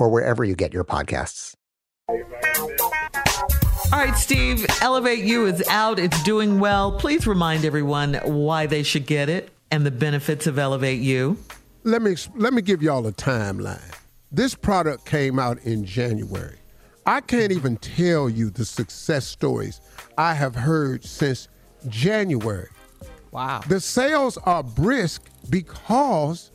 or wherever you get your podcasts. All right, Steve, Elevate You is out. It's doing well. Please remind everyone why they should get it and the benefits of Elevate You. Let me let me give y'all a timeline. This product came out in January. I can't even tell you the success stories I have heard since January. Wow. The sales are brisk because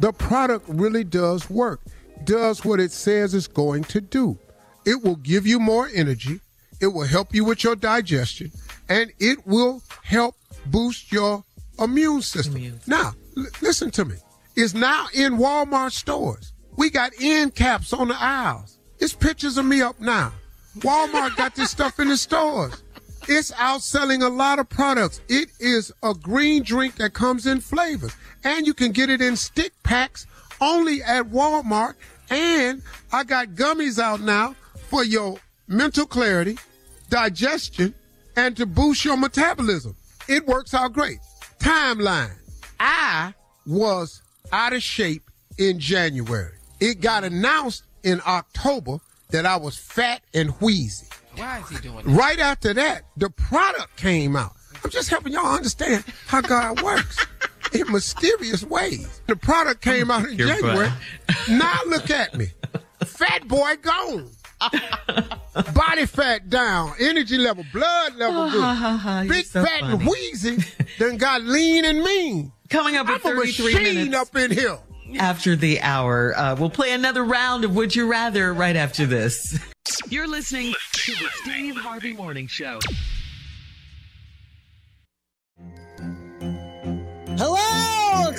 the product really does work, does what it says it's going to do. It will give you more energy, it will help you with your digestion, and it will help boost your immune system. Now, l- listen to me. It's now in Walmart stores. We got end caps on the aisles. It's pictures of me up now. Walmart got this stuff in the stores. It's outselling a lot of products. It is a green drink that comes in flavors. And you can get it in stick packs only at Walmart. And I got gummies out now for your mental clarity, digestion, and to boost your metabolism. It works out great. Timeline. I was out of shape in January. It got announced in October that I was fat and wheezy. Why is he doing that? Right after that, the product came out. I'm just helping y'all understand how God works in mysterious ways. The product came out in You're January. Now look at me. Fat boy gone. Body fat down, energy level, blood level good. You're Big so fat and wheezy, then got lean and mean. Coming up I'm at a 33 machine minutes up in here. after the hour. Uh, we'll play another round of Would You Rather right after this. You're listening to the Steve Harvey Morning Show.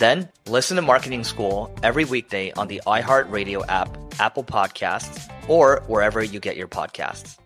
then listen to Marketing School every weekday on the iHeartRadio app, Apple Podcasts, or wherever you get your podcasts.